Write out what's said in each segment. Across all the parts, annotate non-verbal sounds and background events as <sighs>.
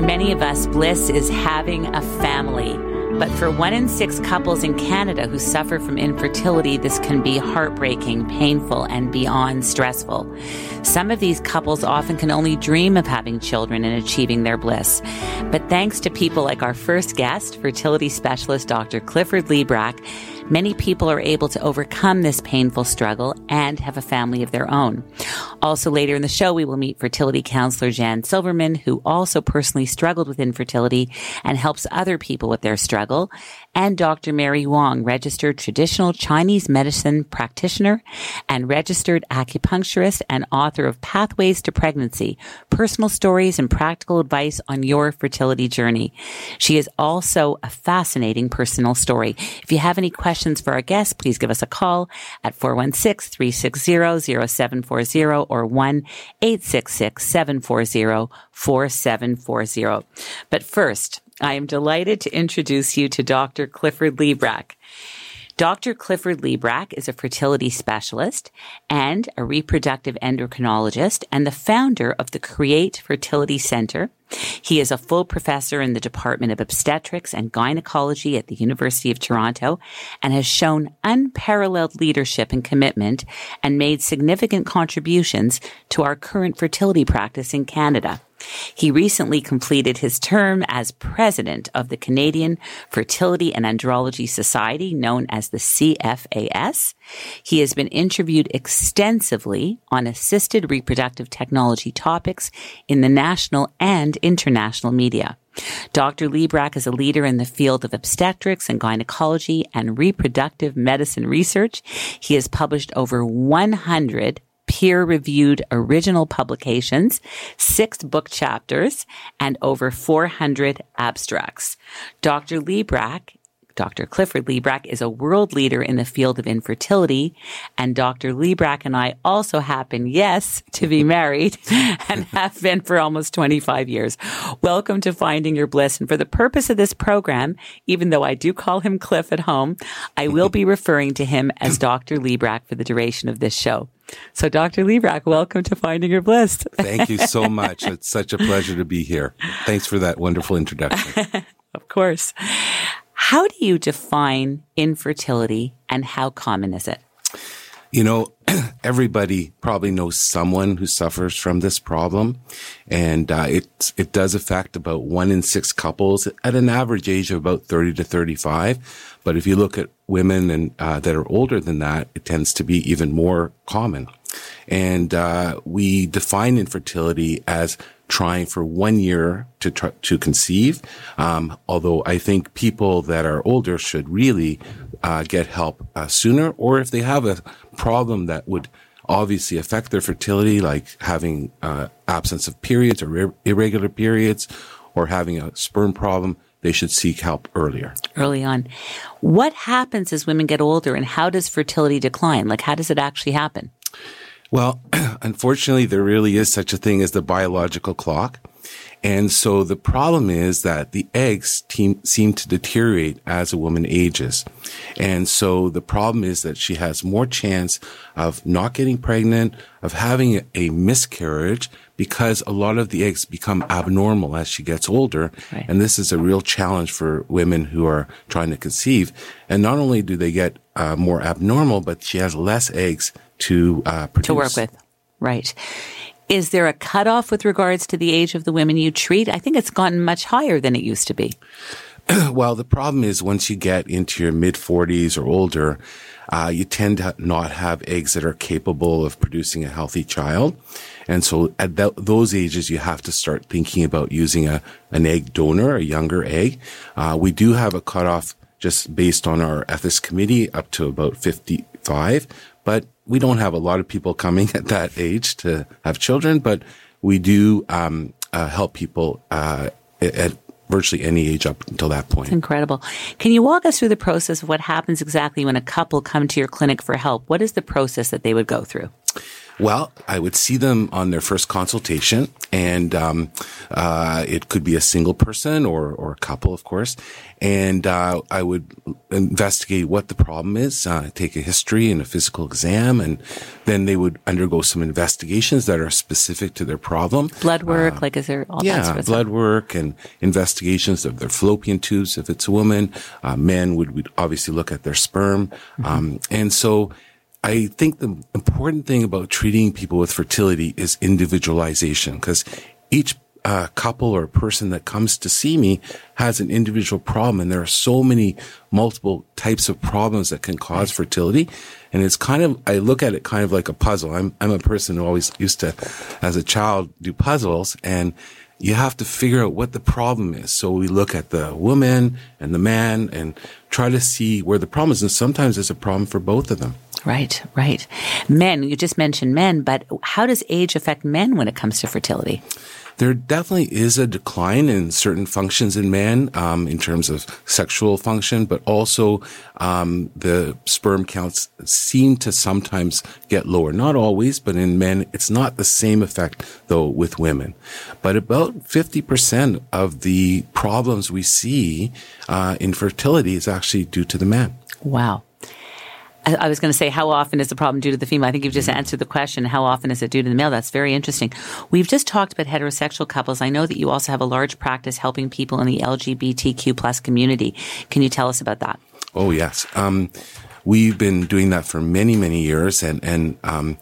For many of us, bliss is having a family. But for one in six couples in Canada who suffer from infertility, this can be heartbreaking, painful, and beyond stressful. Some of these couples often can only dream of having children and achieving their bliss. But thanks to people like our first guest, fertility specialist Dr. Clifford Librach, many people are able to overcome this painful struggle and have a family of their own. Also later in the show, we will meet fertility counselor Jan Silverman, who also personally struggled with infertility and helps other people with their struggle, and Dr. Mary Wong, registered traditional Chinese medicine practitioner and registered acupuncturist and author of Pathways to Pregnancy, personal stories and practical advice on your fertility journey. She is also a fascinating personal story. If you have any questions for our guests, please give us a call at 416-360-0740 or 1-866-740-4740. But first, I am delighted to introduce you to Dr. Clifford Librach. Dr. Clifford Librach is a fertility specialist and a reproductive endocrinologist and the founder of the Create Fertility Center. He is a full professor in the Department of Obstetrics and Gynecology at the University of Toronto and has shown unparalleled leadership and commitment and made significant contributions to our current fertility practice in Canada. He recently completed his term as president of the Canadian Fertility and Andrology Society, known as the CFAS. He has been interviewed extensively on assisted reproductive technology topics in the national and international media. Dr. Librach is a leader in the field of obstetrics and gynecology and reproductive medicine research. He has published over 100 peer reviewed original publications, six book chapters, and over 400 abstracts. Dr. Librach Dr. Clifford Librach is a world leader in the field of infertility. And Dr. Librach and I also happen, yes, to be married <laughs> and have been for almost 25 years. Welcome to Finding Your Bliss. And for the purpose of this program, even though I do call him Cliff at home, I will be referring to him as Dr. Librach for the duration of this show. So, Dr. Librach, welcome to Finding Your Bliss. Thank you so <laughs> much. It's such a pleasure to be here. Thanks for that wonderful introduction. <laughs> of course. How do you define infertility and how common is it? You know, <clears throat> everybody probably knows someone who suffers from this problem, and uh, it it does affect about one in six couples at an average age of about thirty to thirty five. But if you look at women and uh, that are older than that, it tends to be even more common. And uh, we define infertility as trying for one year to to conceive. Um, although I think people that are older should really uh, get help uh, sooner, or if they have a problem that would obviously affect their fertility, like having uh, absence of periods or ir- irregular periods, or having a sperm problem, they should seek help earlier. Early on. What happens as women get older, and how does fertility decline? Like, how does it actually happen? Well, <clears throat> unfortunately, there really is such a thing as the biological clock. And so the problem is that the eggs seem to deteriorate as a woman ages. And so the problem is that she has more chance of not getting pregnant, of having a miscarriage because a lot of the eggs become abnormal as she gets older. Right. And this is a real challenge for women who are trying to conceive. And not only do they get uh, more abnormal, but she has less eggs to uh, produce. To work with. Right. Is there a cutoff with regards to the age of the women you treat? I think it's gotten much higher than it used to be. <clears throat> well, the problem is once you get into your mid 40s or older, uh, you tend to not have eggs that are capable of producing a healthy child. And so at th- those ages, you have to start thinking about using a, an egg donor, a younger egg. Uh, we do have a cutoff just based on our ethics committee up to about 55, but we don't have a lot of people coming at that age to have children, but we do um, uh, help people uh, at virtually any age up until that point. Incredible. Can you walk us through the process of what happens exactly when a couple come to your clinic for help? What is the process that they would go through? Well, I would see them on their first consultation, and um, uh, it could be a single person or or a couple, of course. And uh, I would investigate what the problem is, uh, take a history and a physical exam, and then they would undergo some investigations that are specific to their problem. Blood work, like is there all yeah, that sort of blood stuff? work and investigations of their fallopian tubes if it's a woman. Uh, men would, would obviously look at their sperm. Mm-hmm. Um, and so I think the important thing about treating people with fertility is individualization because each uh, couple or person that comes to see me has an individual problem and there are so many multiple types of problems that can cause fertility. And it's kind of i look at it kind of like a puzzle. I'm i'm a person who always used to as a child do puzzles and you have to figure out what the problem is. So we look at the woman and the man and try to see where the problem is. And sometimes there's a problem for both of them. Right, right. Men, you just mentioned men, but how does age affect men when it comes to fertility? There definitely is a decline in certain functions in men um, in terms of sexual function, but also um, the sperm counts seem to sometimes get lower. Not always, but in men, it's not the same effect though with women. But about 50% of the problems we see uh, in fertility is actually due to the man. Wow. I, was going to say, how often is the problem due to the female? I think you've just answered the question. How often is it due to the male? That's very interesting. We've just talked about heterosexual couples. I know that you also have a large practice helping people in the LGBTQ plus community. Can you tell us about that? Oh yes, um, we've been doing that for many many years, and and um,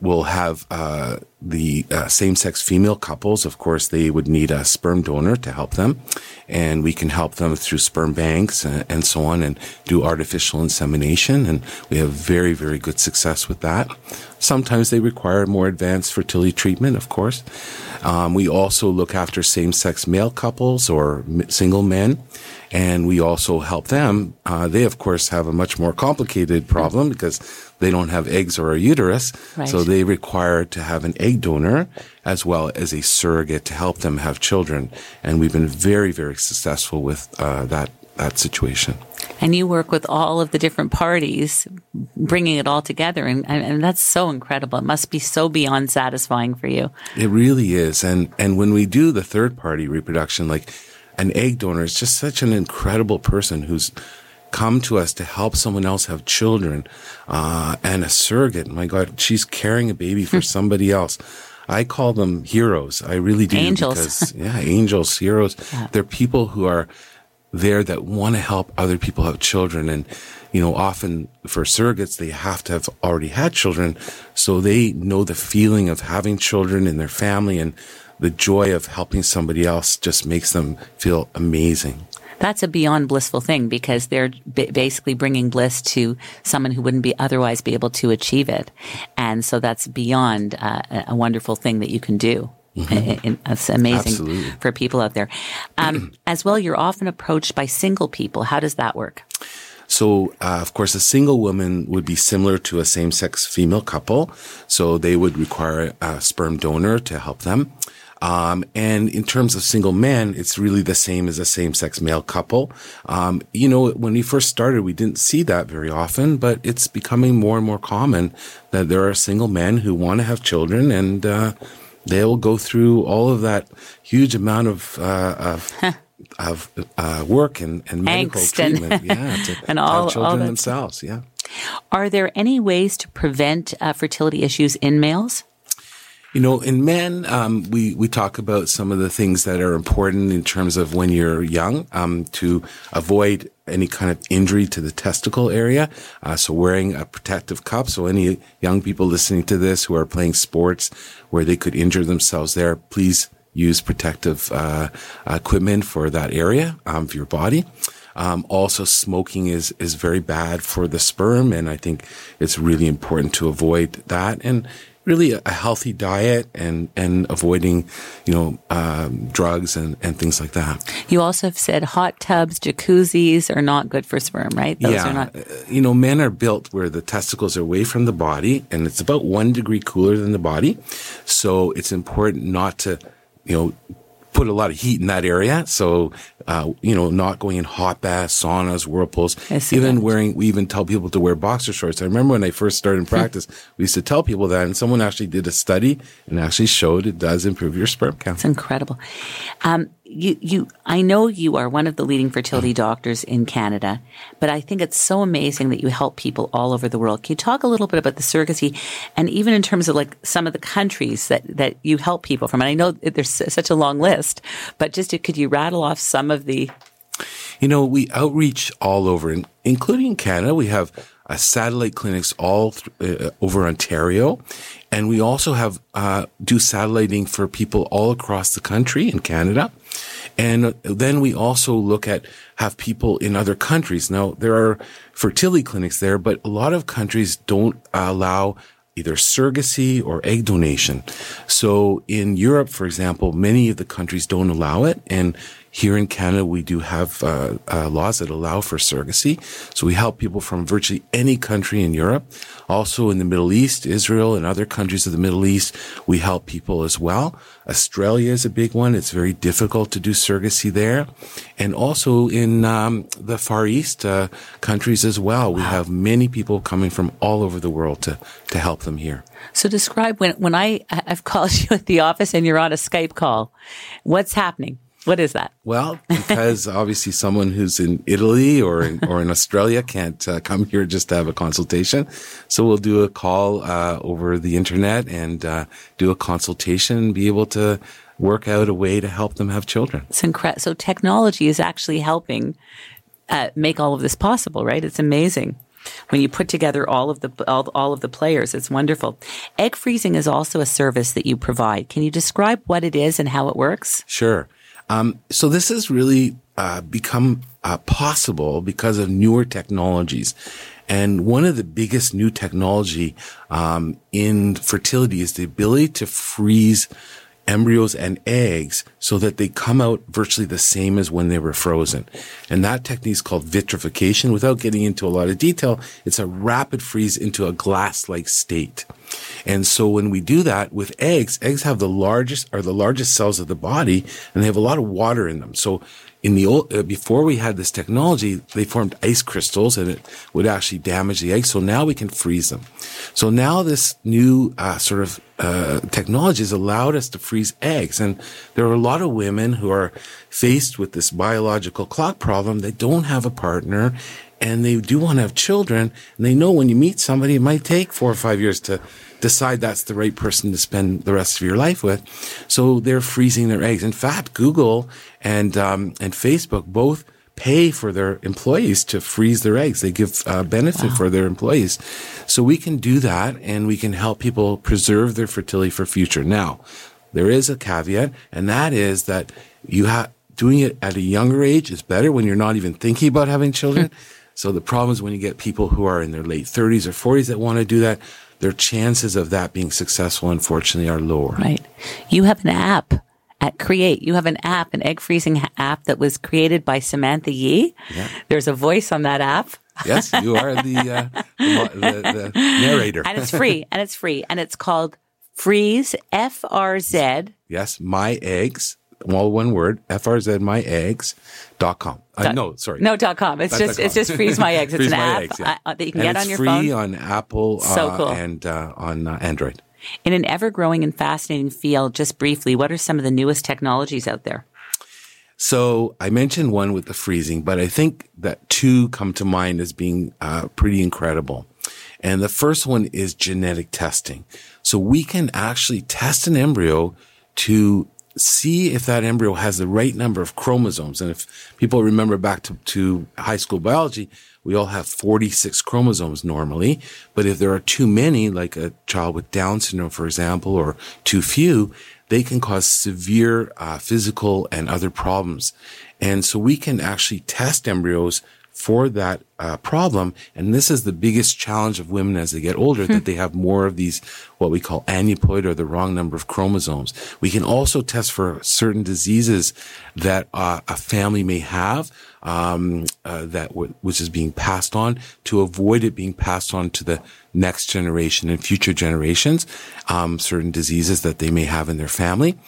we'll have uh, the uh, same sex female couples. Of course, they would need a sperm donor to help them, and we can help them through sperm banks and, and so on, and do artificial insemination, and we have very very good success with that. Sometimes they require more advanced fertility treatment, of course. Um, we also look after same sex male couples or single men and we also help them. Uh, they, of course, have a much more complicated problem because they don't have eggs or a uterus, Right. so they require to have an egg donor as well as a surrogate to help them have children. And we've been very, very successful with uh, that that situation. And you work with all of the different parties, bringing it all together. And, and, and that's so incredible. It must be so beyond satisfying for you. It really is. And and when we do the third party reproduction, like an egg donor is just such an incredible person who's come to us to help someone else have children. Uh, and a surrogate, my God, she's carrying a baby for somebody else. I call them heroes. I really do. Angels. Because, <laughs> yeah, angels, heroes. They're people who are there that want to help other people have children. And, you know, often for surrogates, they have to have already had children. So they know the feeling of having children in their family and the joy of helping somebody else just makes them feel amazing. That's a beyond blissful thing because they're ba- basically bringing bliss to someone who wouldn't be otherwise be able to achieve it. And so that's beyond uh, a- wonderful thing that you can do. And It's amazing Absolutely. for people out there. Um, <clears throat> as well, you're often approached by single people. How does that work? So, uh, of course, a single woman would be similar to a same sex female couple. So they would require a sperm donor to help them. Um, and in terms of single men, it's really the same as a same sex male couple. Um, you know, when we first started, we didn't see that very often, but it's becoming more and more common that there are single men who want to have children and, uh, they'll go through all of that huge amount of, uh, of, <laughs> of uh, work and, and medical Angst and- treatment, yeah, <laughs> to and all- all have children that themselves, yeah. Are there any ways to prevent uh, fertility issues in males? You know, in men, um, we we talk about some of the things that are important in terms of when you're young um, to avoid any kind of injury to the testicle area. Uh, so wearing a protective cup. So any young people listening to this who are playing sports where they could injure themselves there, please use protective uh, equipment for that area um, of your body. Um, also, smoking is is very bad for the sperm, and I think it's really important to avoid that. And really, a, a healthy diet and and avoiding, you know, um, drugs and and things like that. You also have said hot tubs, jacuzzis are not good for sperm, right? Those yeah, are not. uh, you know, men are built where the testicles are away from the body, and it's about one degree cooler than the body. So it's important not to, you know, put a lot of heat in that area. So, uh, you know, not going in hot baths, saunas, whirlpools, even that. wearing, we even tell people to wear boxer shorts. I remember when I first started in hmm. practice, we used to tell people that and someone actually did a study and actually showed it does improve your sperm count. It's incredible. Um, you, you, I know you are one of the leading fertility doctors in Canada, but I think it's so amazing that you help people all over the world. Can you talk a little bit about the surrogacy and even in terms of like some of the countries that, that you help people from? And I know there's such a long list, but just could you rattle off some of the? You know, we outreach all over, including Canada. We have uh, satellite clinics all th- uh, over Ontario. And we also have, uh, do satelliting for people all across the country in Canada. And then we also look at, have people in other countries. Now, there are fertility clinics there, but a lot of countries don't allow either surrogacy or egg donation. So in Europe, for example, many of the countries don't allow it. And here in Canada, we do have uh, uh, laws that allow for surrogacy. So we help people from virtually any country in Europe. Also in the Middle East, Israel and other countries of the Middle East, we help people as well. Australia is a big one. It's very difficult to do surrogacy there. And also in um, the Far East uh, countries as well. We have many people coming from all over the world to, to help them here. So describe when, when I, I've <laughs> called you at the office and you're on a Skype call. What's happening? What is that? Well, because <laughs> obviously someone who's in Italy or in, or in Australia can't uh, come here just to have a consultation. So we'll do a call uh, over the internet and uh, do a consultation and be able to work out a way to help them have children. It's incredible. So technology is actually helping uh, make all of this possible, right? It's amazing when you put together all of the all, all, of the players it's wonderful egg freezing is also a service that you provide can you describe what it is and how it works sure um, so this has really uh, become uh, possible because of newer technologies. And one of the biggest new technology um, in fertility is the ability to freeze embryos and eggs so that they come out virtually the same as when they were frozen. And that technique is called vitrification. Without getting into a lot of detail, it's a rapid freeze into a glass-like state. And so when we do that with eggs, eggs have the largest are the largest cells of the body and they have a lot of water in them. So in the old, uh, before we had this technology, they formed ice crystals and it would actually damage the eggs. So now we can freeze them. So now this new uh, sort of uh, technology has allowed us to freeze eggs. And there are a lot of women who are faced with this biological clock problem. They don't have a partner and they do want to have children. And they know when you meet somebody, it might take four or five years to decide that's the right person to spend the rest of your life with. So they're freezing their eggs. In fact, Google and um, and Facebook both pay for their employees to freeze their eggs. They give uh, benefit wow. for their employees. So we can do that and we can help people preserve their fertility for future. Now, there is a caveat, and that is that you have doing it at a younger age is better when you're not even thinking about having children. <laughs> so the problem is when you get people who are in their late 30s or 40s that want to do that, their chances of that being successful, unfortunately, are lower. Right. You have an app at Create. You have an app, an egg freezing app that was created by Samantha Yee. Yeah. There's a voice on that app. yes, you are the, uh, the, the, narrator. and it's free. And it's free. And it's called Freeze F R Z. Yes, my eggs all one word, frzmyeggs.com. Uh, no, sorry. No, dot com. It's just, it's just freeze my <laughs> eggs. It's an app eggs, yeah. uh, that you can and get on your phone. phone. free on Apple so uh, cool. and uh, on uh, Android. In an ever growing and fascinating field, just briefly, what are some of the newest technologies out there? So I mentioned one with the freezing, but I think that two come to mind as being uh, pretty incredible. And the first one is genetic testing. So we can actually test an embryo to see if that embryo has the right number of chromosomes. And if people remember back to, to high school biology, we all have 46 chromosomes normally. But if there are too many, like a child with Down syndrome, for example, or too few, they can cause severe uh, physical and other problems. And so we can actually test embryos for that uh, problem. And this is the biggest challenge of women as they get older, that they have more of these, what we call aneuploid or the wrong number of chromosomes. We can also test for certain diseases that uh, a family may have, um, uh, that w- which is being passed on to avoid it being passed on to the next generation and future generations, um, certain diseases that they may have in their family.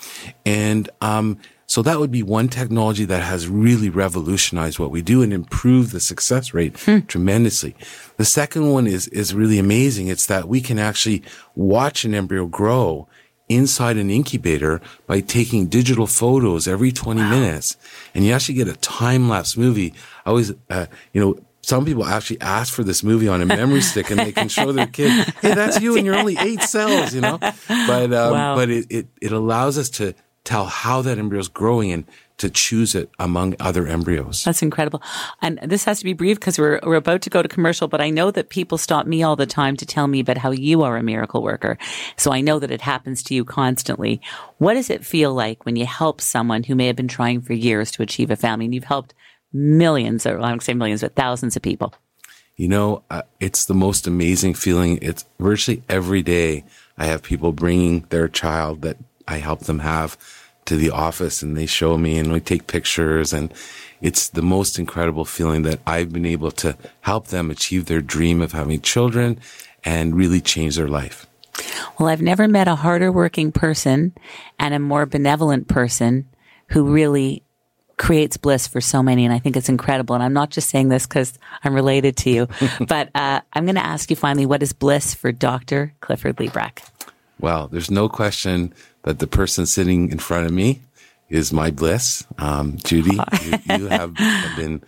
And, um, So that would be one technology that has really revolutionized what we do and improved the success rate tremendously. The second one is, is really amazing. It's that we can actually watch an embryo grow inside an incubator by taking digital photos every 20 wow. minutes. And you actually get a time lapse movie. I always, uh, you know, some people actually ask for this movie on a memory <laughs> stick and they can show their kid, Hey, that's you and you're only eight cells, you know, but, um, wow. but it, it, it allows us to tell how that embryo is growing and to choose it among other embryos. That's incredible. And this has to be brief because we're, we're about to go to commercial, but I know that people stop me all the time to tell me about how you are a miracle worker. So I know that it happens to you constantly. What does it feel like when you help someone who may have been trying for years to achieve a family and you've helped millions, or I don't say millions, but thousands of people? You know, uh, it's the most amazing feeling. It's virtually every day I have people bringing their child that I help them have to the office and they show me and we take pictures and it's the most incredible feeling that I've been able to help them achieve their dream of having children and really change their life. Well, I've never met a harder working person and a more benevolent person who really creates bliss for so many. And I think it's incredible. And I'm not just saying this because I'm related to you, <laughs> but uh, I'm going to ask you finally, what is bliss for Dr. Clifford Librach? Well, there's no question that the person sitting in front of me is my bliss. Um, Judy, you, you have, have been,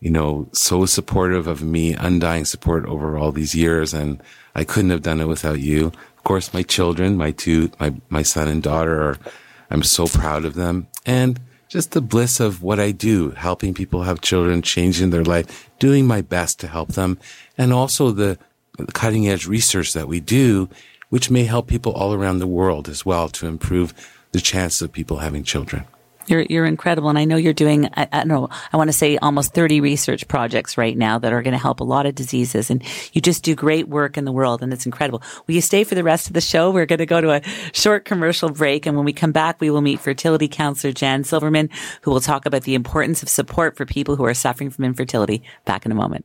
you know, so supportive of me, undying support over all these years. And I couldn't have done it without you. Of course, my children, my two, my, my son and daughter are, I'm so proud of them. And just the bliss of what I do, helping people have children, changing their life, doing my best to help them. And also the cutting edge research that we do which may help people all around the world as well to improve the chances of people having children. You're you're incredible, and I know you're doing. I, I don't know. I want to say almost 30 research projects right now that are going to help a lot of diseases, and you just do great work in the world, and it's incredible. Will you stay for the rest of the show? We're going to go to a short commercial break, and when we come back, we will meet fertility counselor Jan Silverman, who will talk about the importance of support for people who are suffering from infertility. Back in a moment.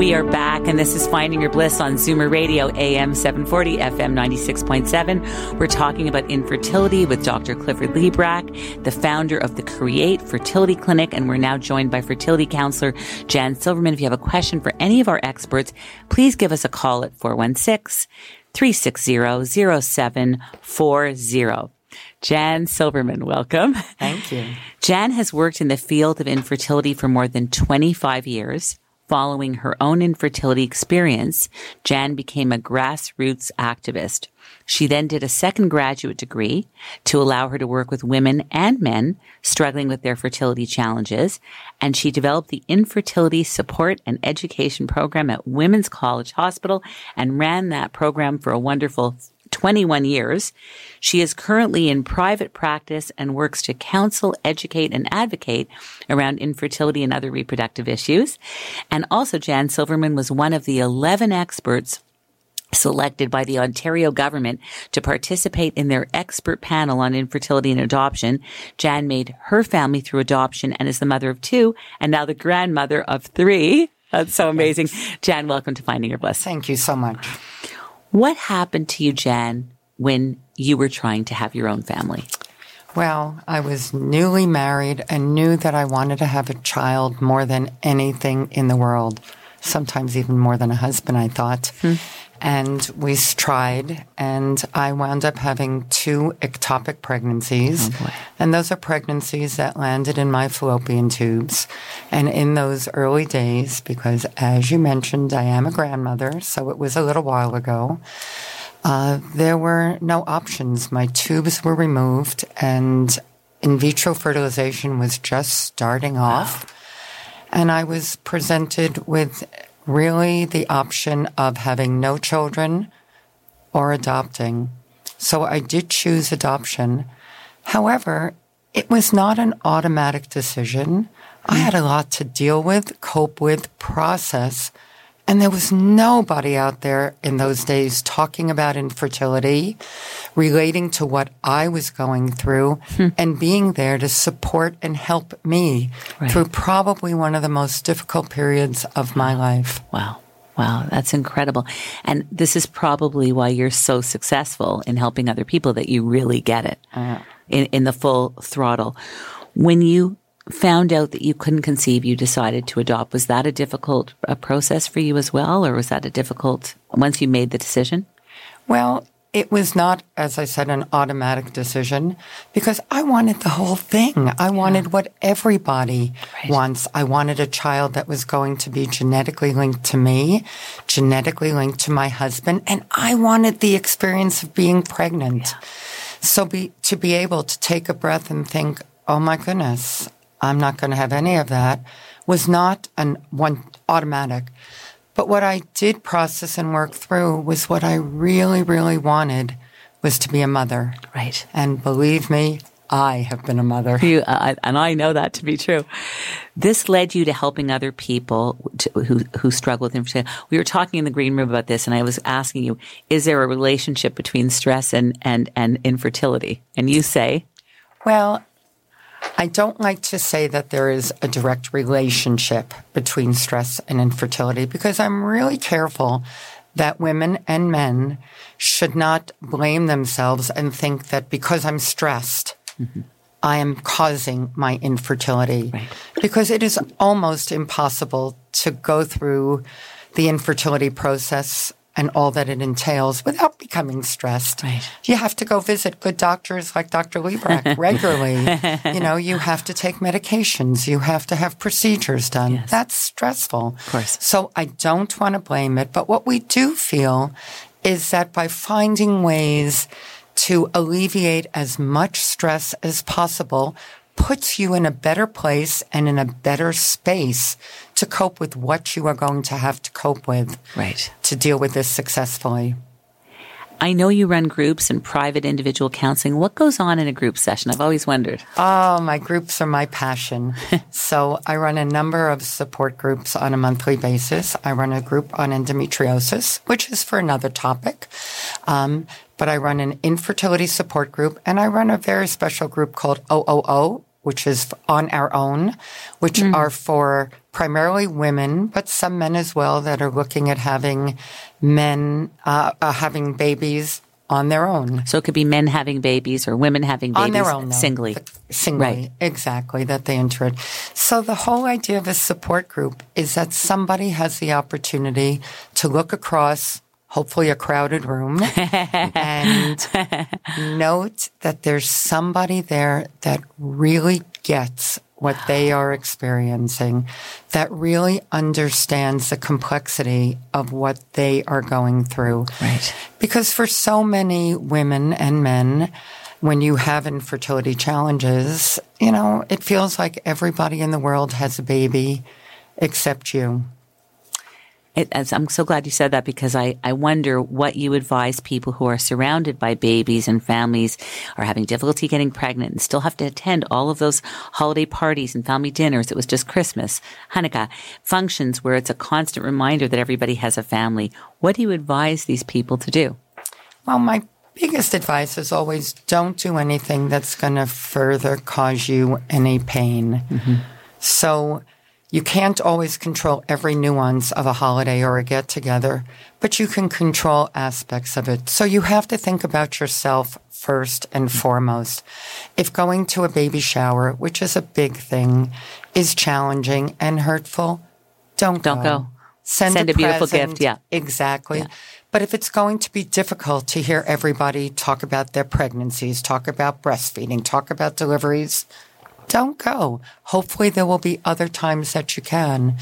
We are back, and this is Finding Your Bliss on Zoomer Radio, AM 740, FM 96.7. We're talking about infertility with Dr. Clifford Librach, the founder of the Create Fertility Clinic, and we're now joined by fertility counselor Jan Silverman. If you have a question for any of our experts, please give us a call at 416 360 0740. Jan Silverman, welcome. Thank you. Jan has worked in the field of infertility for more than 25 years. Following her own infertility experience, Jan became a grassroots activist. She then did a second graduate degree to allow her to work with women and men struggling with their fertility challenges. And she developed the infertility support and education program at Women's College Hospital and ran that program for a wonderful 21 years. She is currently in private practice and works to counsel, educate, and advocate around infertility and other reproductive issues. And also, Jan Silverman was one of the 11 experts selected by the Ontario government to participate in their expert panel on infertility and adoption. Jan made her family through adoption and is the mother of two and now the grandmother of three. That's so amazing. Jan, welcome to Finding Your Bliss. Thank you so much. What happened to you, Jan, when you were trying to have your own family? Well, I was newly married and knew that I wanted to have a child more than anything in the world, sometimes even more than a husband, I thought. Hmm. And we tried, and I wound up having two ectopic pregnancies. Oh, and those are pregnancies that landed in my fallopian tubes. And in those early days, because as you mentioned, I am a grandmother, so it was a little while ago, uh, there were no options. My tubes were removed, and in vitro fertilization was just starting off. And I was presented with really the option of having no children or adopting. So I did choose adoption. However, it was not an automatic decision. I had a lot to deal with, cope with, process. And there was nobody out there in those days talking about infertility, relating to what I was going through, hmm. and being there to support and help me Right. through probably one of the most difficult periods of my life. Wow. Wow, that's incredible. And this is probably why you're so successful in helping other people that you really get it uh-huh. in, in the full throttle. When you found out that you couldn't conceive, you decided to adopt. Was that a difficult uh, process for you as well? Or was that a difficult, once you made the decision? Well, it was not, as I said, an automatic decision because I wanted the whole thing. I wanted what everybody Right. wants. I wanted a child that was going to be genetically linked to me, genetically linked to my husband, and I wanted the experience of being pregnant. So be, to be able to take a breath and think, oh my goodness, I'm not going to have any of that was not an one automatic. But what I did process and work through was what I really, really wanted was to be a mother. Right. And believe me, I have been a mother. You, uh, and I know that to be true. This led you to helping other people to, who who struggle with infertility. We were talking in the green room about this, and I was asking you, is there a relationship between stress and and and infertility? And you say, Well, I don't like to say that there is a direct relationship between stress and infertility because I'm really careful that women and men should not blame themselves and think that because I'm stressed, I am causing my infertility. Because it is almost impossible to go through the infertility process and all that it entails without becoming stressed. Right. You have to go visit good doctors like Dr. Librach <laughs> regularly. you know, you have to take medications. You have to have procedures done. Yes. That's stressful. Of course. So I don't want to blame it. But what we do feel is that by finding ways to alleviate as much stress as possible puts you in a better place and in a better space to cope with what you are going to have to cope with right. to deal with this successfully. I know you run groups and private individual counseling. What goes on in a group session? I've always wondered. Oh, my groups are my passion. <laughs> so I run a number of support groups on a monthly basis. I run a group on endometriosis, which is for another topic. Um, but I run an infertility support group and I run a very special group called OOO, which is on our own, which are for primarily women, but some men as well that are looking at having men, uh, uh, having babies on their own. So it could be men having babies or women having babies on their own, though. singly. Singly, Right. exactly, that they enter it. So the whole idea of a support group is that somebody has the opportunity to look across, hopefully a crowded room, <laughs> and note that there's somebody there that really gets what they are experiencing, that really understands the complexity of what they are going through. Right. Because for so many women and men, when you have infertility challenges, you know, it feels like everybody in the world has a baby except you. It, as I'm so glad you said that because I, I wonder what you advise people who are surrounded by babies and families are having difficulty getting pregnant and still have to attend all of those holiday parties and family dinners. It was just Christmas, Hanukkah, functions where it's a constant reminder that everybody has a family. What do you advise these people to do? Well, my biggest advice is always don't do anything that's going to further cause you any pain. Mm-hmm. So you can't always control every nuance of a holiday or a get together, but you can control aspects of it. So you have to think about yourself first and foremost. If going to a baby shower, which is a big thing, is challenging and hurtful, don't Don't go. send, Send a beautiful present. gift, yeah. Exactly. Yeah. But if it's going to be difficult to hear everybody talk about their pregnancies, talk about breastfeeding, talk about deliveries, don't go. Hopefully, there will be other times that you can.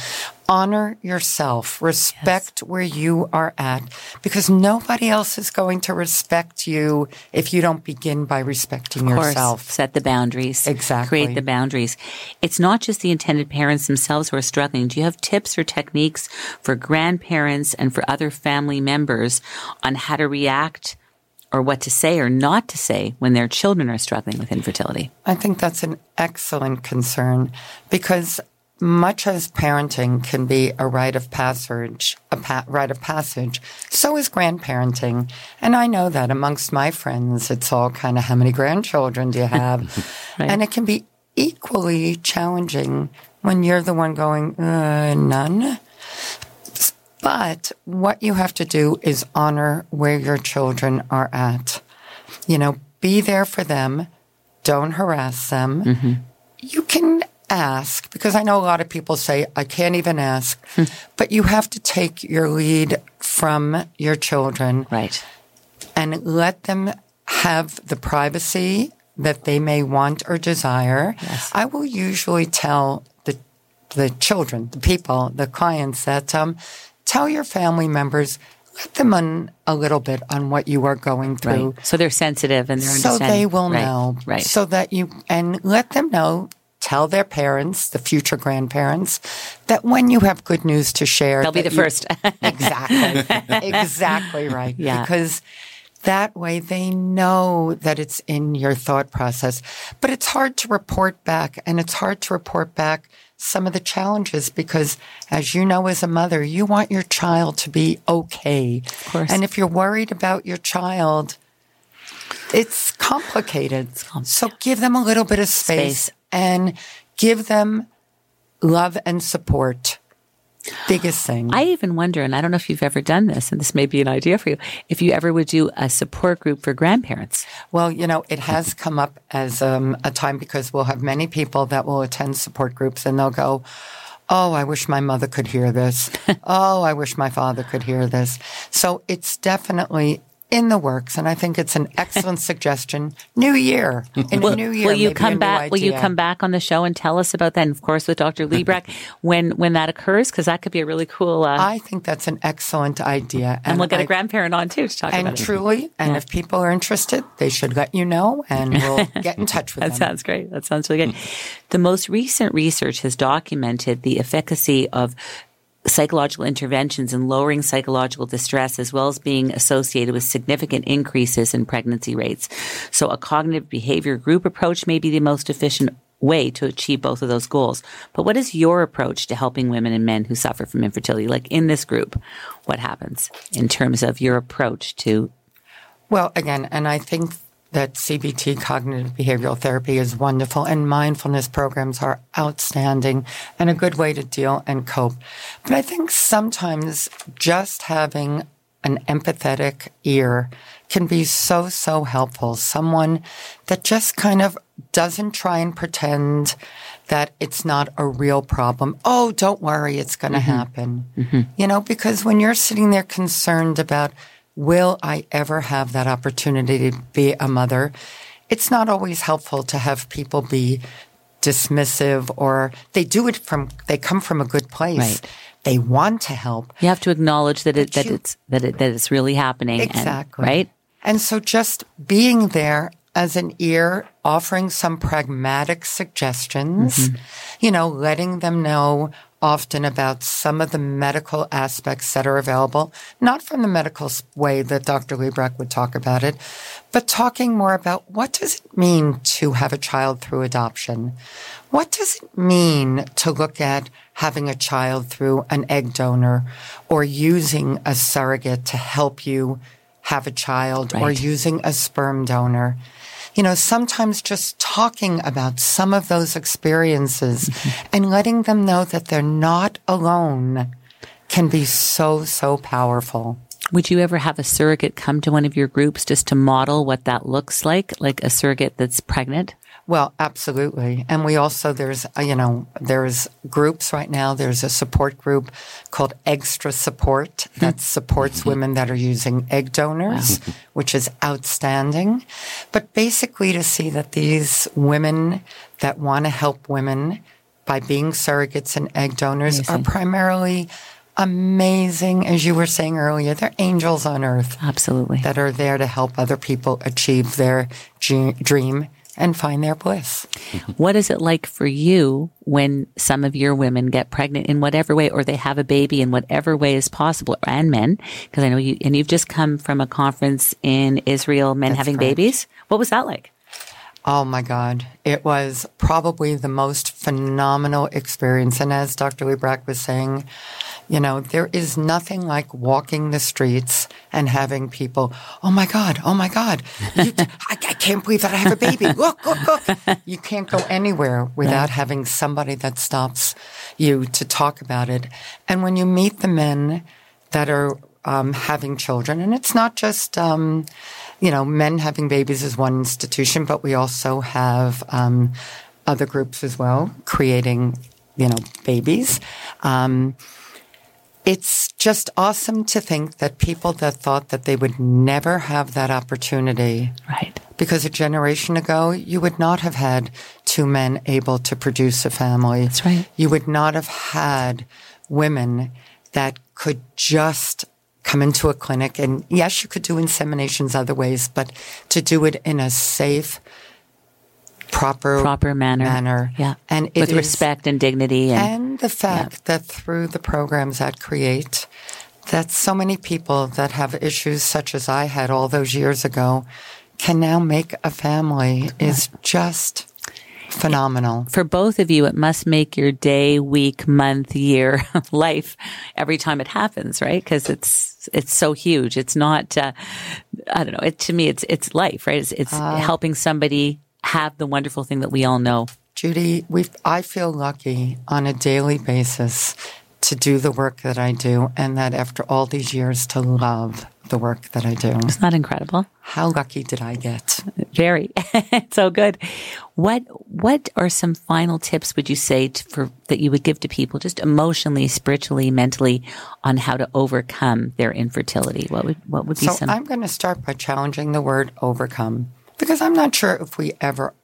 Honor yourself, respect where you are at, because nobody else is going to respect you if you don't begin by respecting course, yourself. set the boundaries. Exactly. Create the boundaries. It's not just the intended parents themselves who are struggling. Do you have tips or techniques for grandparents and for other family members on how to react or what to say or not to say when their children are struggling with infertility? I think that's an excellent concern because much as parenting can be a rite of passage, a pa- rite of passage, so is grandparenting. And I know that amongst my friends, it's all kind of how many grandchildren do you have? <laughs> Right. And it can be equally challenging when you're the one going, uh, none. But what you have to do is honor where your children are at. You know, be there for them. Don't harass them. You can ask because I know a lot of people say, I can't even ask, but you have to take your lead from your children Right. and let them have the privacy that they may want or desire. I will usually tell the the children, the people, the clients that um, tell your family members, let them on a little bit on what you are going through. Right. So they're sensitive and they're So they will Right. know. Right. So that you, and let them know, tell their parents, the future grandparents, that when you have good news to share, They'll be the you- first. <laughs> exactly. <laughs> exactly right. Yeah. Because that way they know that it's in your thought process. But it's hard to report back and it's hard to report back some of the challenges because as you know as a mother, you want your child to be okay. Of course. And if you're worried about your child, it's complicated. So give them a little bit of space, Space. and give them love and support. Biggest thing. I even wonder, and I don't know if you've ever done this, and this may be an idea for you, if you ever would do a support group for grandparents. Well, you know, it has come up as um, a time because we'll have many people that will attend support groups and they'll go, Oh, I wish my mother could hear this. <laughs> oh, I wish my father could hear this. So it's definitely in the works. And I think it's an excellent <laughs> suggestion. New year. In a new year. will you a come back? Will you come back on the show and tell us about that? And of course, with Dr. <laughs> Librach, when when that occurs, because that could be a really cool. Uh, I think that's an excellent idea. and we'll get a I- grandparent on too to talk And about it. truly, and if people are interested, they should let you know and we'll <laughs> get in touch with That them. sounds great. That sounds really good. The most recent research has documented the efficacy of psychological interventions in lowering psychological distress as well as being associated with significant increases in pregnancy rates. So a cognitive behavior group approach may be the most efficient way to achieve both of those goals. But what is your approach to helping women and men who suffer from infertility? Like in this group, what happens in terms of your approach to Well, again, and I think that CBT, cognitive behavioral therapy, is wonderful, and mindfulness programs are outstanding and a good way to deal and cope. But I think sometimes just having an empathetic ear can be so, so helpful. Someone that just kind of doesn't try and pretend that it's not a real problem. Oh, don't worry, it's going to mm-hmm. happen. Mm-hmm. You know, because when you're sitting there concerned about, will I ever have that opportunity to be a mother? It's not always helpful to have people be dismissive or they do it from, they come from a good place. Right. They want to help. you have to acknowledge that it that you- it's that it that it's really happening and- Exactly. right And so just being there as an ear, offering some pragmatic suggestions, mm-hmm. you know, letting them know often about some of the medical aspects that are available, not from the medical way that Dr. Librach would talk about it, but talking more about what does it mean to have a child through adoption? What does it mean to look at having a child through an egg donor or using a surrogate to help you have a child or using a sperm donor. You know, sometimes just talking about some of those experiences <laughs> and letting them know that they're not alone can be so, so powerful. Would you ever have a surrogate come to one of your groups just to model what that looks like, like a surrogate that's pregnant? Well, absolutely. And we also, there's, uh, you know, there's groups right now. There's a support group called Extra Support mm-hmm. that supports mm-hmm. women that are using egg donors, mm-hmm. which is outstanding. But basically to see that these women that want to help women by being surrogates and egg donors are primarily amazing. As you were saying earlier, they're angels on earth Absolutely. that are there to help other people achieve their dream and find their bliss. What is it like for you when some of your women get pregnant in whatever way, or they have a baby in whatever way is possible, and men? Because I know you, and you've just come from a conference in Israel, men having correct. babies. What was that like? Oh my God. It was probably the most phenomenal experience. And as Dr. Librach was saying, you know, there is nothing like walking the streets and having people, oh my God, oh my God, you, <laughs> I, I can't believe that I have a baby. Look, look, look. You can't go anywhere without having somebody that stops you to talk about it. And when you meet the men that are um, having children, and it's not just, um, you know, men having babies is one institution, but we also have um, other groups as well creating, you know, babies. Um, it's just awesome to think that people that thought that they would never have that opportunity Right. because a generation ago, you would not have had two men able to produce a family. That's right. You would not have had women that could just come into a clinic and yes, you could do inseminations other ways, but to do it in a safe, proper, Proper manner. manner. Yeah. And it with respect and dignity. And, and the fact that through the programs that create, that so many people that have issues such as I had all those years ago can now make a family is just phenomenal. for both of you, it must make your day, week, month, year, <laughs> life every time it happens, right? Because it's it's so huge. It's not. Uh, I don't know. It to me, it's it's life, right? It's, it's Uh, helping somebody have the wonderful thing that we all know. Judy, we I feel lucky on a daily basis to do the work that I do and that after all these years to love the work that I do. It's not incredible. How lucky did I get? Very. <laughs> so good. What what are some final tips would you say to, for that you would give to people just emotionally, spiritually, mentally on how to overcome their infertility? What would what would be So some I'm going to start by challenging the word overcome because I'm not sure if we ever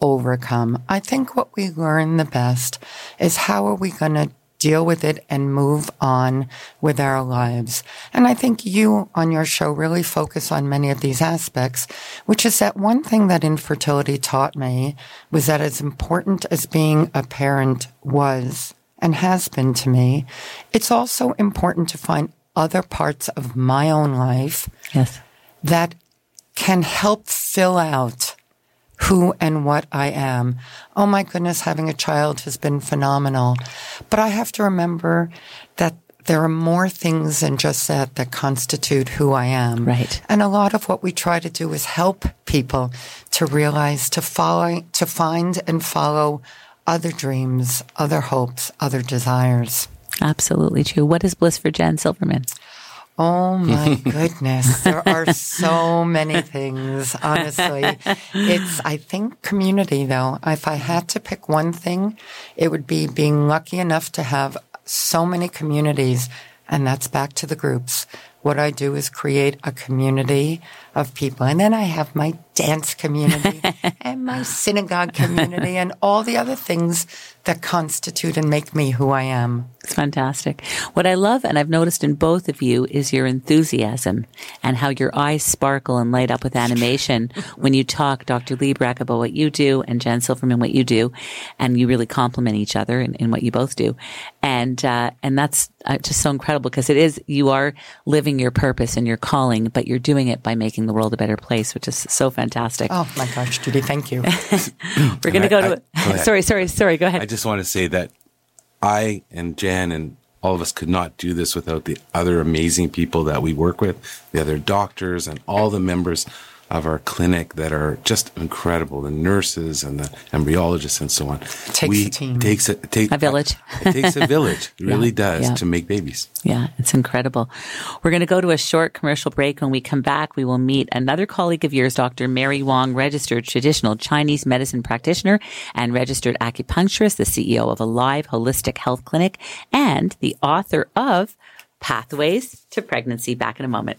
overcome. I think what we learn the best is how are we going to deal with it and move on with our lives. And I think you on your show really focus on many of these aspects, which is that one thing that infertility taught me was that as important as being a parent was and has been to me, it's also important to find other parts of my own life yes. that can help fill out who and what I am. Oh my goodness, having a child has been phenomenal. But I have to remember that there are more things than just that that constitute who I am. Right. And a lot of what we try to do is help people to realize, to follow, to find and follow other dreams, other hopes, other desires. Absolutely true. What is bliss for Jan Silverman? Oh my <laughs> goodness. There are so many things, honestly. It's, I think, community though. If I had to pick one thing, it would be being lucky enough to have so many communities. And that's back to the groups. What I do is create a community of people. And then I have my dance community <laughs> and my synagogue community and all the other things that constitute and make me who I am. It's fantastic. What I love, and I've noticed in both of you, is your enthusiasm and how your eyes sparkle and light up with animation <laughs> when you talk, Dr. Librach, about what you do and Jen Silverman, what you do. And you really complement each other in, in what you both do. And, uh, and that's uh, just so incredible because it is, you are living your purpose and your calling, but you're doing it by making the world a better place, which is so fantastic. Oh my gosh, Judy, thank you. <laughs> We're going to I- go I- to, go sorry, sorry, sorry, go ahead. I just want to say that I and Jan and all of us could not do this without the other amazing people that we work with, the other doctors and all the members of our clinic that are just incredible. The nurses and the embryologists and so on. Takes we, a team. Takes a, take, A village. it takes a village. <laughs> It really does yeah. to make babies. Yeah, it's incredible. We're going to go to a short commercial break. When we come back, we will meet another colleague of yours, Dr. Mary Wong, registered traditional Chinese medicine practitioner and registered acupuncturist, the CEO of Alive Holistic Health Clinic, and the author of Pathways to Pregnancy. Back in a moment.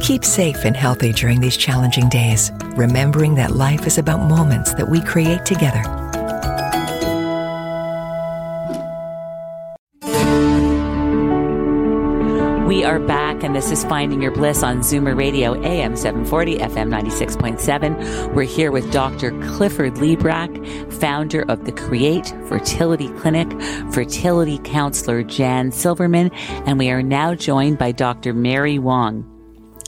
Keep safe and healthy during these challenging days, remembering that life is about moments that we create together. We are back, and this is Finding Your Bliss on Zoomer Radio, AM 740, FM 96.7. We're here with Dr. Clifford Librach, founder of the Create Fertility Clinic, fertility counselor Jan Silverman, and we are now joined by Dr. Mary Wong.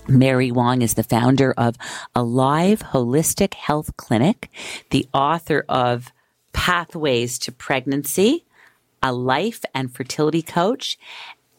Mary Wong is the founder of Alive Holistic Health Clinic, the author of Pathways to Pregnancy, a life and fertility coach,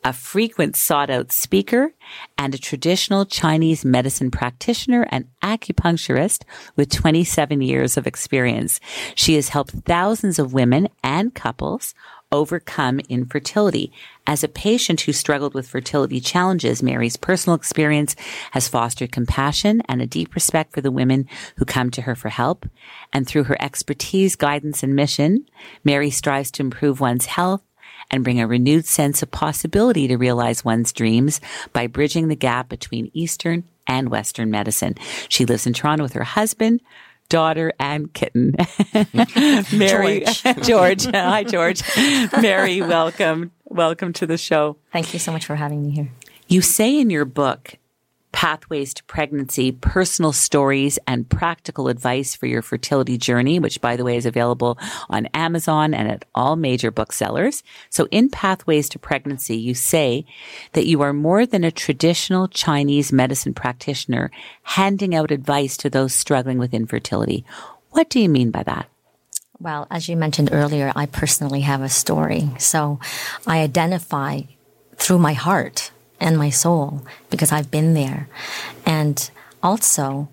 a frequent sought out speaker, and a traditional Chinese medicine practitioner and acupuncturist with 27 years of experience. She has helped thousands of women and couples overcome infertility. As a patient who struggled with fertility challenges, Mary's personal experience has fostered compassion and a deep respect for the women who come to her for help. And through her expertise, guidance, and mission, Mary strives to improve one's health and bring a renewed sense of possibility to realize one's dreams by bridging the gap between Eastern and Western medicine. She lives in Toronto with her husband, daughter, and kitten. <laughs> Mary, <laughs> George. Hi, George. Mary, welcome. Welcome to the show. Thank you so much for having me here. You say in your book, Pathways to Pregnancy, personal stories and practical advice for your fertility journey, which by the way is available on Amazon and at all major booksellers. So in Pathways to Pregnancy, you say that you are more than a traditional Chinese medicine practitioner handing out advice to those struggling with infertility. What do you mean by that? Well, as you mentioned earlier, I personally have a story. So I identify through my heart and my soul because I've been there. And also,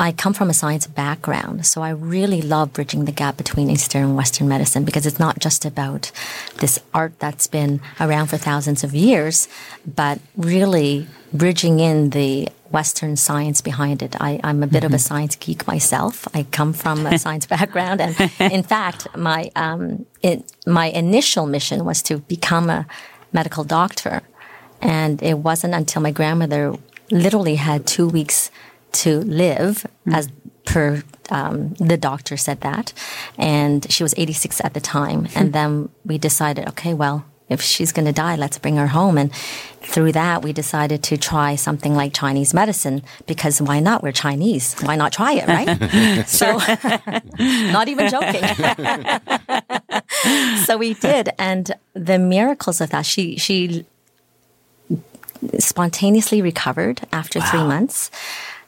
I come from a science background, so I really love bridging the gap between Eastern and Western medicine because it's not just about this art that's been around for thousands of years, but really bridging in the Western science behind it. I, am a bit of a science geek myself. I come from a <laughs> science background, and in fact, my um, it, my initial mission was to become a medical doctor, and it wasn't until my grandmother literally had two weeks to live, as per um, the doctor said that, and she was 86 at the time, and then we decided, okay, well if she's going to die, let's bring her home. And through that, we decided to try something like Chinese medicine because why not? We're Chinese. Why not try it, right? <laughs> so, <laughs> not even joking. <laughs> so we did. And the miracles of that, she, she spontaneously recovered after wow. three months.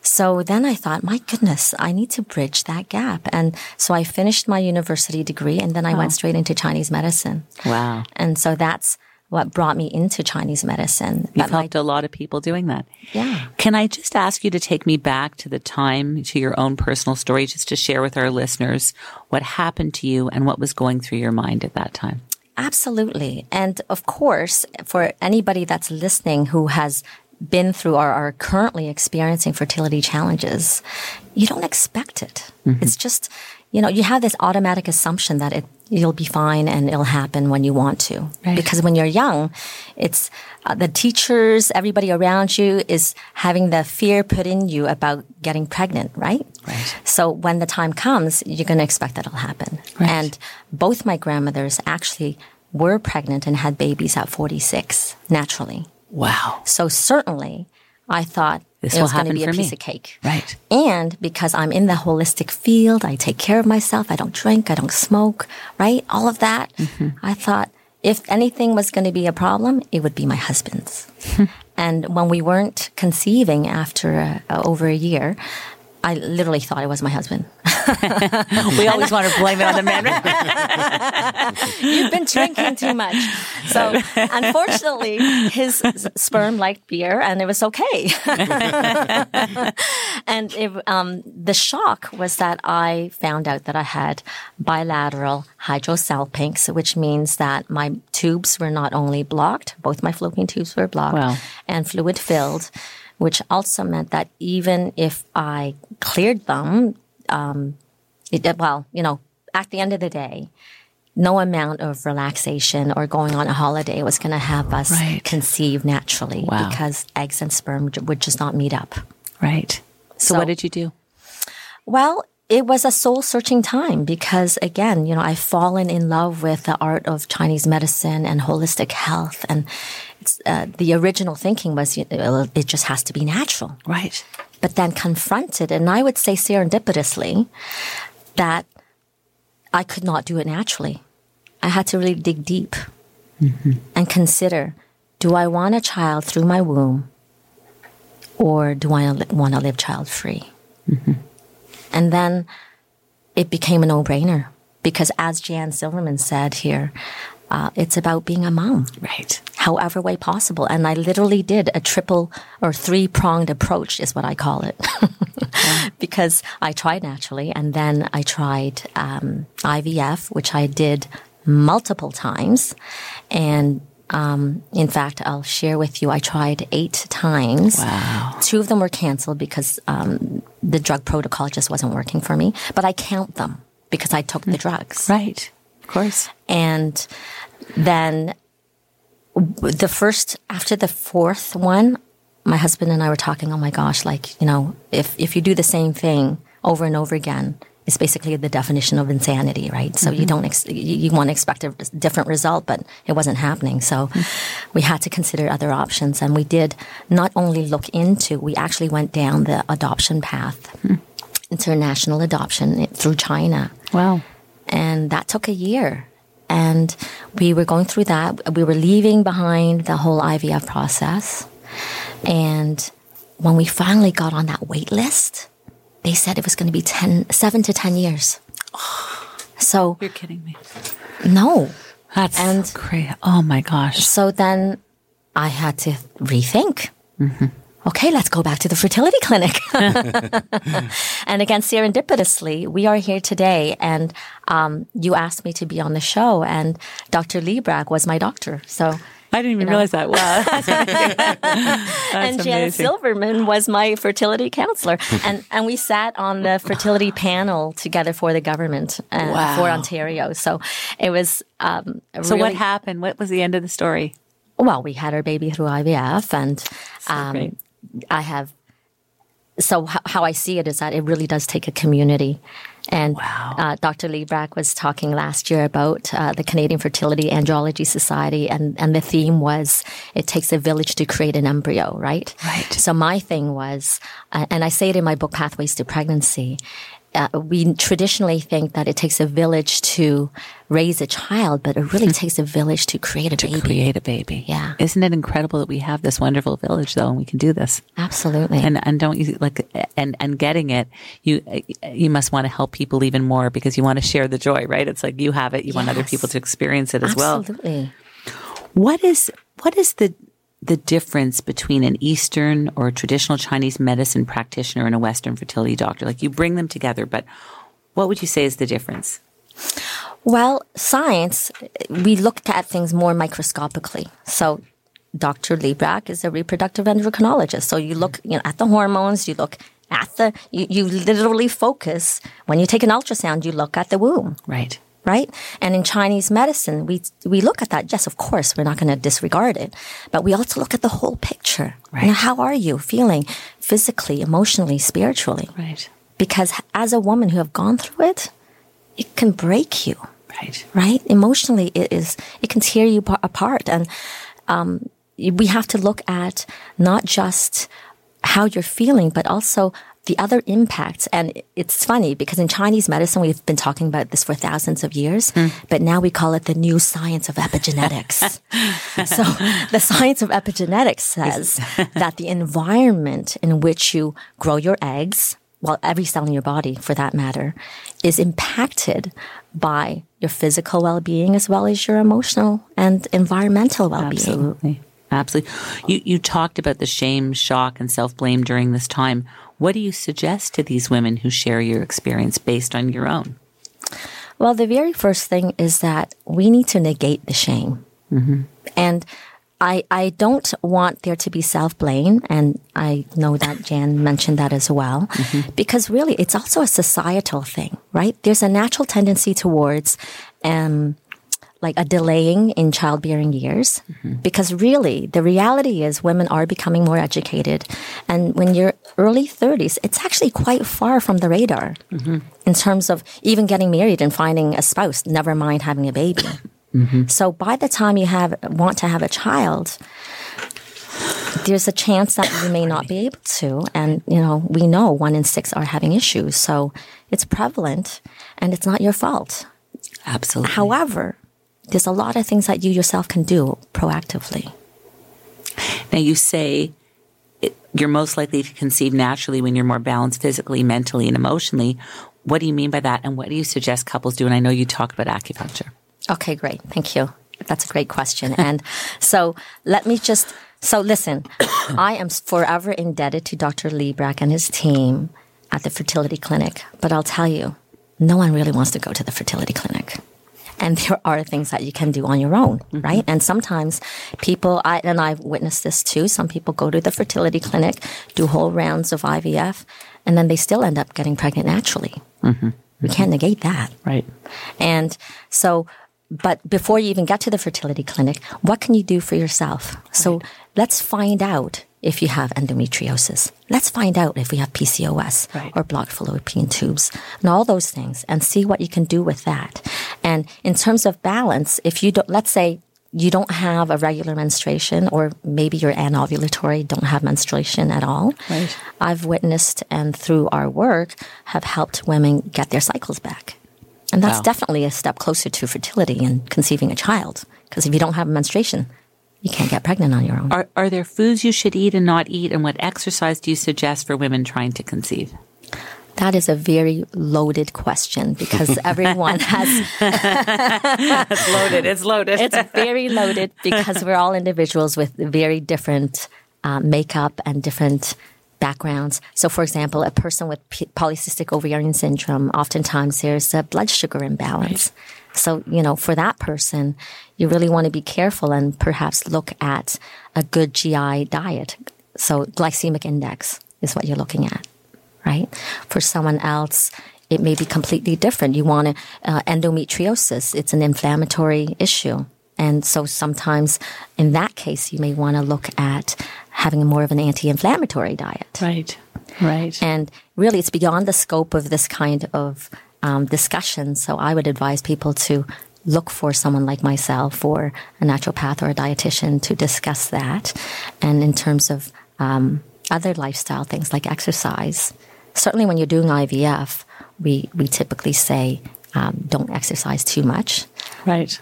So then I thought, my goodness, I need to bridge that gap. And so I finished my university degree and then I oh. went straight into Chinese medicine. Wow. And so that's what brought me into Chinese medicine. You've helped my, a lot of people doing that. Yeah. Can I just ask you to take me back to the time, to your own personal story, just to share with our listeners what happened to you and what was going through your mind at that time? Absolutely. And of course, for anybody that's listening who has been through or are currently experiencing fertility challenges, you don't expect it. Mm-hmm. It's just, you know, you have this automatic assumption that it you'll be fine and it'll happen when you want to. Right. Because when you're young, it's uh, the teachers, everybody around you is having the fear put in you about getting pregnant, right? Right. So when the time comes, you're going to expect that it'll happen. Right. And both my grandmothers actually were pregnant and had babies at 46 naturally. Wow. So certainly, I thought This it will was going to happen be a piece me. of cake. Right. And because I'm in the holistic field, I take care of myself. I don't drink. I don't smoke. Right. All of that. Mm-hmm. I thought if anything was going to be a problem, it would be my husband's. and when we weren't conceiving after uh, over a year, I literally thought it was my husband. <laughs> We always want to blame it on the men. <laughs> You've been drinking too much. So unfortunately, his sperm liked beer and it was okay. <laughs> and it, um, the shock was that I found out that I had bilateral hydrosalpinx, which means that my tubes were not only blocked, both my fallopian tubes were blocked Wow. and fluid filled, which also meant that even if I cleared them, um, it, well, you know, at the end of the day, no amount of relaxation or going on a holiday was going to have us Right. conceive naturally Wow. because eggs and sperm would just not meet up. right. So, So- what did you do? Well, it was a soul searching time because again, you know, I've fallen in love with the art of Chinese medicine and holistic health. And uh, the original thinking was you know, it just has to be natural. Right. But then confronted, and I would say serendipitously, that I could not do it naturally. I had to really dig deep and consider do I want a child through my womb or do I want to live child free? And then it became a no brainer because, as Jan Silverman said here, uh, it's about being a mom Right. however way possible. And I literally did a triple or three pronged approach, is what I call it. <laughs> because I tried naturally and then I tried um, IVF, which I did multiple times. And um, in fact, I'll share with you, I tried eight times. Wow. Two of them were canceled because um, the drug protocol just wasn't working for me. But I count them because I took the drugs. Right. Course. And then the first, after the fourth one, my husband and I were talking, oh my gosh, like, you know, if, if you do the same thing over and over again, it's basically the definition of insanity, right? So you mm-hmm. don't, ex- you, you want to expect a different result, but it wasn't happening. So mm-hmm. we had to consider other options. And we did not only look into, we actually went down the adoption path, hmm. international adoption through China Wow. And that took a year. And we were going through that. We were leaving behind the whole IVF process. And when we finally got on that wait list, they said it was going to be 10, seven to 10 years. <sighs> So, You're kidding me. no. That's And- crazy. Oh my gosh. So then I had to rethink. Mm-hmm. Okay, let's go back to the fertility <laughs> clinic. <laughs> and again, serendipitously, we are here today. And um, you asked me to be on the show, and Dr. Librach was my doctor. So, I didn't even know. realize that. Wow. <laughs> And Janet amazing. Silverman was my fertility counselor. and, and we sat on the fertility panel together for the government uh, Wow. for Ontario. So it was um, So what happened? What was the end of the story? Well, we had our baby through IVF, and um, great. I have. So how I see it is that it really does take a community, and Wow. uh, Dr. Librach was talking last year about uh, the Canadian Fertility Andrology Society, and and the theme was it takes a village to create an embryo, right? Right. So my thing was, uh, and I say it in my book Pathways to Pregnancy. Uh, we traditionally think that it takes a village to raise a child, but it really <laughs> takes a village to create a baby. Create a baby. Yeah. Isn't it incredible that we have this wonderful village though and we can do this? Absolutely. And and don't you like and and getting it, you you must want to help people even more because you want to share the joy, right? It's like you have it, you want other people to experience it as well. Absolutely. What is what is the the difference between an Eastern or traditional Chinese medicine practitioner and a Western fertility doctor? Like you bring them together, but what would you say is the difference? Well, science, we looked at things more microscopically. So Dr. Librach is a reproductive endocrinologist. So you look you know, at the hormones, you look at the, you, you literally focus. When you take an ultrasound, you look at the womb. Right. Right? And in Chinese medicine, we, we look at that. Yes, of course, we're not going to disregard it, but we also look at the whole picture. Right. You know, how are you feeling physically, emotionally, spiritually? Right. Because as a woman who have gone through it, it can break you Right. right? Emotionally, it is it can tear you apart, and um, we have to look at not just how you're feeling, but also the other impacts. And it's funny because in Chinese medicine, we've been talking about this for thousands of years, hmm. but now we call it the new science of epigenetics. <laughs> so the science of epigenetics says <laughs> that the environment in which you grow your eggs, well, every cell in your body for that matter, is impacted by your physical well being as well as your emotional and environmental well being. Absolutely. Absolutely. You you talked about the shame, shock, and self blame during this time. What do you suggest to these women who share your experience based on your own? Well, the very first thing is that we need to negate the shame. And I, I don't want there to be self blame. And I know that Jan mentioned that as well. Because really, it's also a societal thing, right? There's a natural tendency towards, um, like a delaying in childbearing years. Mm-hmm. Because really the reality is women are becoming more educated. And when you're early 30s it's actually quite far from the radar mm-hmm. in terms of even getting married and finding a spouse never mind having a baby. <coughs> Mm-hmm. So by the time you have want to have a child there's a chance that you may not be able to. And you know we know one in six are having issues. So it's prevalent and it's not your fault. Absolutely. However, there's a lot of things that you yourself can do proactively. Now, you say it, you're most likely to conceive naturally when you're more balanced physically, mentally, and emotionally. What do you mean by that? And what do you suggest couples do? And I know you talk about acupuncture. Okay, great. Thank you. That's a great question. <laughs> and so let me just, so listen, <coughs> I am forever indebted to Dr. Librach and his team at the fertility clinic. But I'll tell you, no one really wants to go to the fertility clinic. And there are things that you can do on your own, mm-hmm. right? And sometimes people, I, and I've witnessed this too. Some people go to the fertility clinic, do whole rounds of IVF, and then they still end up getting pregnant naturally. Mm-hmm. We can't negate that. Right. And so, but before you even get to the fertility clinic, what can you do for yourself? So let's find out if you have endometriosis. Let's find out if we have PCOS Right. or blocked fallopian tubes and all those things and see what you can do with that. And in terms of balance, if you don't, let's say you don't have a regular menstruation or maybe you're anovulatory, don't have menstruation at all. Right. I've witnessed and through our work have helped women get their cycles back. And that's Wow. definitely a step closer to fertility and conceiving a child. Because if you don't have menstruation, you can't get pregnant on your own. Are, are there foods you should eat and not eat? And what exercise do you suggest for women trying to conceive? That is a very loaded question because <laughs> everyone has <laughs> It's loaded. It's loaded. it's very loaded because we're all individuals with very different uh, makeup and different backgrounds. So, for example, a person with p- polycystic ovarian syndrome, oftentimes there's a blood sugar imbalance. So, you know, for that person, you really want to be careful and perhaps look at a good GI diet. So, glycemic index is what you're looking at right? For someone else, it may be completely different. You want to, uh, endometriosis, it's an inflammatory issue. And so sometimes in that case, you may want to look at having more of an anti inflammatory diet. right. Right. And really, it's beyond the scope of this kind of um, discussion. So I would advise people to look for someone like myself or a naturopath or a dietitian to discuss that. And in terms of um, other lifestyle things like exercise, certainly when you're doing IVF, we, we typically say um, don't exercise too much. right.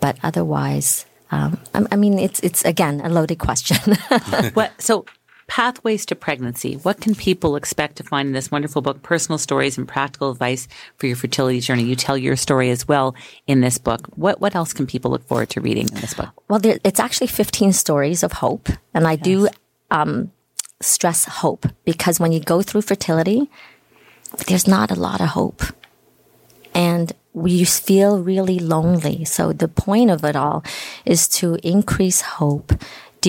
But otherwise, um, I, I mean, it's, it's again a loaded question. <laughs> what so pathways to pregnancy what can people expect to find in this wonderful book personal stories and practical advice for your fertility journey you tell your story as well in this book what what else can people look forward to reading in this book Well, there, it's actually 15 stories of hope. And I do um, stress hope because when you go through fertility, there's not a lot of hope. And we feel really lonely. So the point of it all is to increase hope,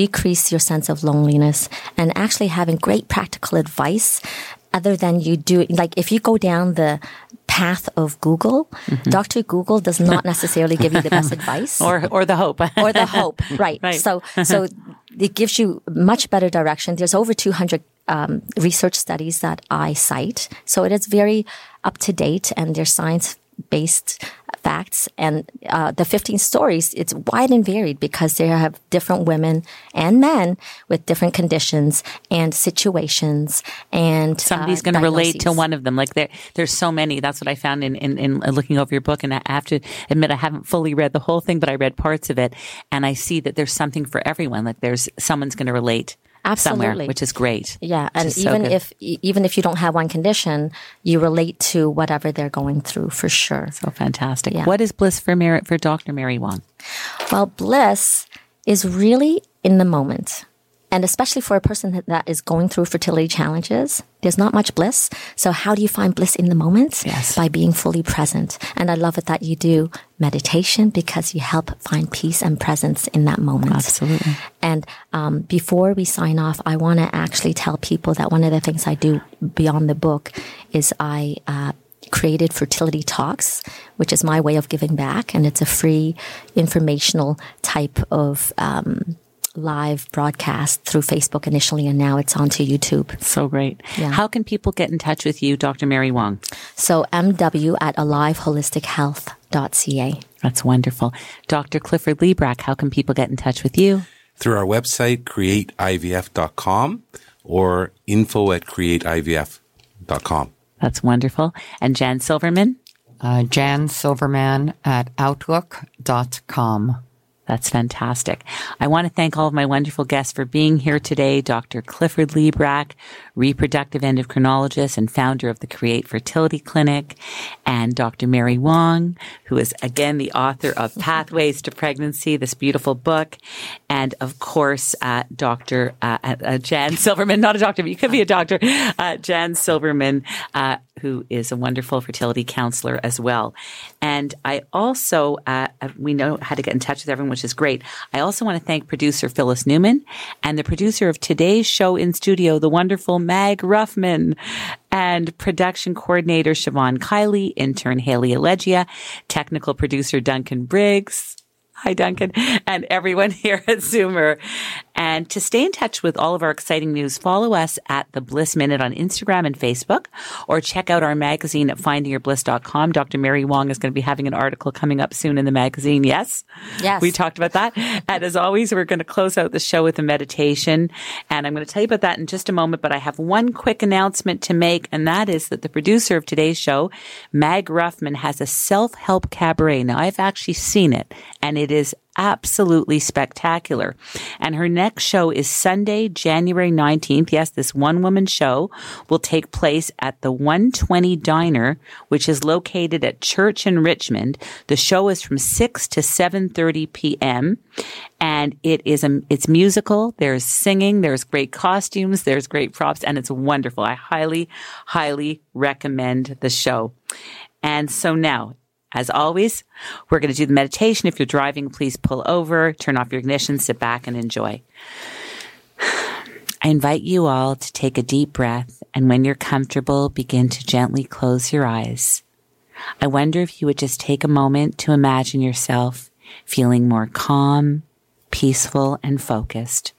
decrease your sense of loneliness, and actually having great practical advice other than you do, like if you go down the path of Google, Mm-hmm. Dr. Google does not <laughs> necessarily give you the best <laughs> advice Or, or the hope. <laughs> or the hope, right? Right. So, so it gives you much better direction. There's over 200 um, research studies that I cite, so it is very up to date, and they're science based facts. And uh, the 15 stories, it's wide and varied because they have different women and men with different conditions and situations and somebody's uh, going to relate to one of them. Like there, there's so many. That's what I found in, in, in looking over your book. And I have to admit, I haven't fully read the whole thing, but I read parts of it. And I see that there's something for everyone. Like there's someone's going to relate somewhere, Absolutely. which is great. Yeah, and is so even if even if you don't have one condition, you relate to whatever they're going through for sure. So fantastic. Yeah. What is bliss for Mary, for Dr. Mary Wong? Well, bliss is really in the moment. And especially for a person that- that is going through fertility challenges, there's not much bliss. So how do you find bliss in the moment? Yes. By being fully present. And I love it that you do meditation because you help find peace and presence in that moment. Absolutely. And um, before we sign off, I want to actually tell people that one of the things I do beyond the book is I uh, created Fertility Talks, which is my way of giving back. And it's a free informational type of um, live broadcast through Facebook initially, and now it's onto YouTube. So great. Yeah. How can people get in touch with you, Dr. Mary Wong? So mw at aliveholistichealth.ca. That's wonderful. Dr. Clifford Librach, how can people get in touch with you? Through our website, createivf.com or info at createivf.com. That's wonderful. And Jan Silverman? Uh, Jan Silverman at outlook.com. That's fantastic. I want to thank all of my wonderful guests for being here today. Dr. Clifford Librach, reproductive endocrinologist and founder of the Create Fertility Clinic, and Dr. Mary Wong, who is again the author of <laughs> Pathways to Pregnancy, this beautiful book. And of course, uh, Dr. Uh, uh, Jan Silverman, not a doctor, but you could be a doctor, uh, Jan Silverman, uh, who is a wonderful fertility counselor as well. And I also, uh, we know how to get in touch with everyone, which is great. I also want to thank producer Phyllis Newman and the producer of today's show in studio, the wonderful Mag Ruffman and production coordinator Siobhan Kiley, intern Haley Allegia, technical producer Duncan Briggs. Hi, Duncan, and everyone <laughs> here at Zoomer. And to stay in touch with all of our exciting news, follow us at the Bliss Minute on Instagram and Facebook, or check out our magazine at findingyourbliss.com. Dr. Mary Wong is going to be having an article coming up soon in the magazine. Yes? Yes. We talked about that. And as always, we're going to close out the show with a meditation. And I'm going to tell you about that in just a moment, but I have one quick announcement to make, and that is that the producer of today's show, Mag Ruffman, has a self-help cabaret. Now, I've actually seen it, and it is absolutely spectacular. And her next show is Sunday, January 19th. Yes, this one woman show will take place at the 120 Diner, which is located at Church in Richmond. The show is from 6 to 7:30 p.m. and it is a it's musical. There's singing, there's great costumes, there's great props and it's wonderful. I highly highly recommend the show. And so now as always, we're going to do the meditation. If you're driving, please pull over, turn off your ignition, sit back and enjoy. I invite you all to take a deep breath and when you're comfortable, begin to gently close your eyes. I wonder if you would just take a moment to imagine yourself feeling more calm, peaceful, and focused.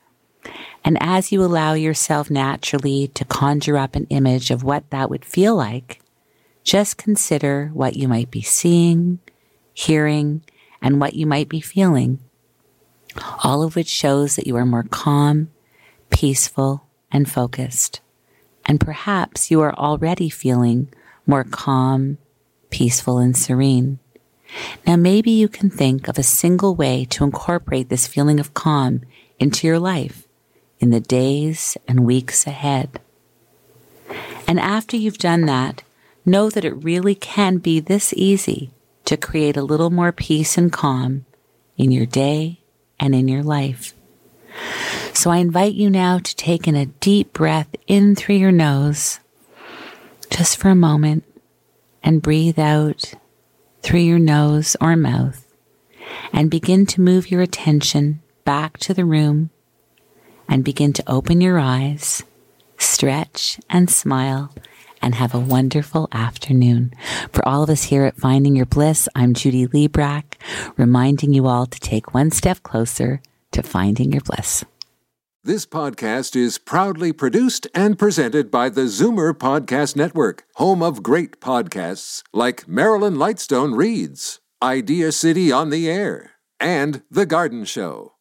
And as you allow yourself naturally to conjure up an image of what that would feel like, just consider what you might be seeing, hearing, and what you might be feeling, all of which shows that you are more calm, peaceful, and focused. And perhaps you are already feeling more calm, peaceful, and serene. Now, maybe you can think of a single way to incorporate this feeling of calm into your life in the days and weeks ahead. And after you've done that, know that it really can be this easy to create a little more peace and calm in your day and in your life. So I invite you now to take in a deep breath in through your nose, just for a moment, and breathe out through your nose or mouth, and begin to move your attention back to the room and begin to open your eyes stretch, and smile, and have a wonderful afternoon. For all of us here at Finding Your Bliss, I'm Judy Librach, reminding you all to take one step closer to finding your bliss. This podcast is proudly produced and presented by the Zoomer Podcast Network, home of great podcasts like Marilyn Lightstone Reads, Idea City on the Air, and The Garden Show.